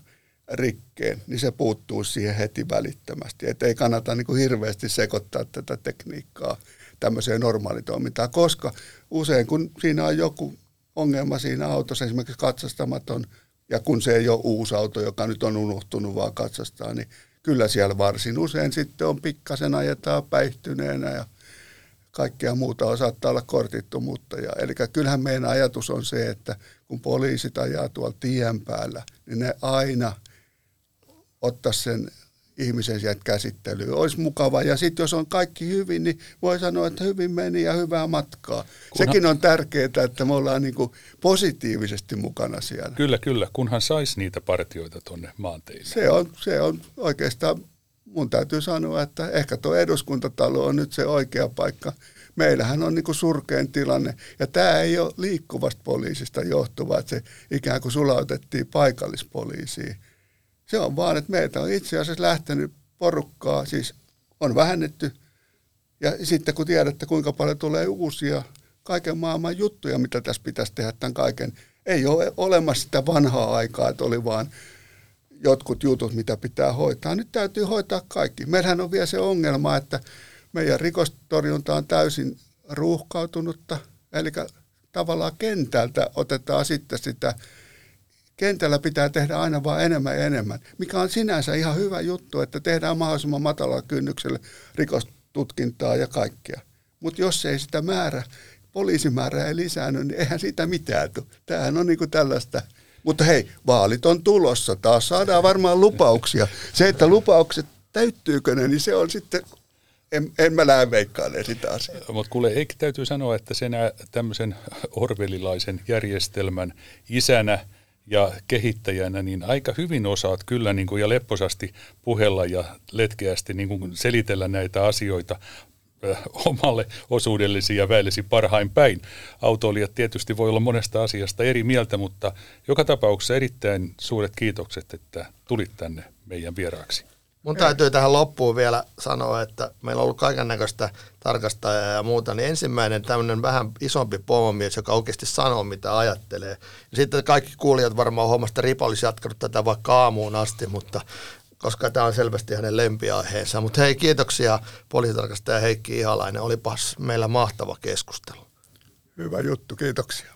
rikkeen, niin se puuttuu siihen heti välittömästi. Että ei kannata niin kuin hirveästi sekoittaa tätä tekniikkaa tämmöiseen normaalitoimintaan, koska usein kun siinä on joku ongelma siinä autossa, esimerkiksi katsastamaton, ja kun se ei ole uusi auto, joka nyt on unohtunut vaan katsastaa, niin kyllä siellä varsin usein sitten on pikkasen ajetaan päihtyneenä ja kaikkea muuta saattaa olla kortittomuutta. Ja, eli kyllähän meidän ajatus on se, että kun poliisit ajaa tuolla tien päällä, niin ne aina ottaa sen ihmisen sieltä käsittelyyn. Olisi mukava. Ja sitten jos on kaikki hyvin, niin voi sanoa, että hyvin meni ja hyvää matkaa. Kunhan- Sekin on tärkeää, että me ollaan niin kuin positiivisesti mukana siellä. Kyllä, kyllä, kunhan saisi niitä partioita tuonne maanteille. Se on, se on oikeastaan, mun täytyy sanoa, että ehkä tuo eduskuntatalo on nyt se oikea paikka. Meillähän on niin kuin surkein tilanne, ja tämä ei ole liikkuvasta poliisista johtuva, että se ikään kuin sulautettiin paikallispoliisiin. Se on vaan, että meiltä on itse asiassa lähtenyt porukkaa, siis on vähennetty, ja sitten kun tiedätte, kuinka paljon tulee uusia kaiken maailman juttuja, mitä tässä pitäisi tehdä tämän kaiken, ei ole olemassa sitä vanhaa aikaa, että oli vaan jotkut jutut, mitä pitää hoitaa. Nyt täytyy hoitaa kaikki. Meillähän on vielä se ongelma, että meidän rikostorjunta on täysin ruuhkautunutta, eli tavallaan kentältä otetaan sitten sitä, kentällä pitää tehdä aina vaan enemmän ja enemmän, mikä on sinänsä ihan hyvä juttu, että tehdään mahdollisimman matalalla kynnyksellä rikostutkintaa ja kaikkea. Mutta jos ei sitä määrä, poliisimäärä ei lisäänny, niin eihän siitä mitään tule. Tämähän on niinku tällaista mutta hei, vaalit on tulossa. Taas saadaan varmaan lupauksia. Se, että lupaukset täyttyykö ne, niin se on sitten, en, en mä lähde veikkailemaan sitä asiaa. Mutta kuule, eikö täytyy sanoa, että sen tämmöisen orvelilaisen järjestelmän isänä ja kehittäjänä, niin aika hyvin osaat kyllä niin kuin, ja lepposasti puhella ja letkeästi niin kuin selitellä näitä asioita omalle osuudellesi ja väellesi parhain päin. Autoilijat tietysti voi olla monesta asiasta eri mieltä, mutta joka tapauksessa erittäin suuret kiitokset, että tulit tänne meidän vieraaksi. Mun täytyy tähän loppuun vielä sanoa, että meillä on ollut kaiken näköistä tarkastajaa ja muuta, niin ensimmäinen tämmöinen vähän isompi pomomies, joka oikeasti sanoo, mitä ajattelee. Ja sitten kaikki kuulijat varmaan huomasta Ripa olisi jatkanut tätä vaikka aamuun asti, mutta koska tämä on selvästi hänen lempiaiheensa. Mutta hei, kiitoksia poliisitarkastaja Heikki Ihalainen. Olipas meillä mahtava keskustelu. Hyvä juttu, kiitoksia.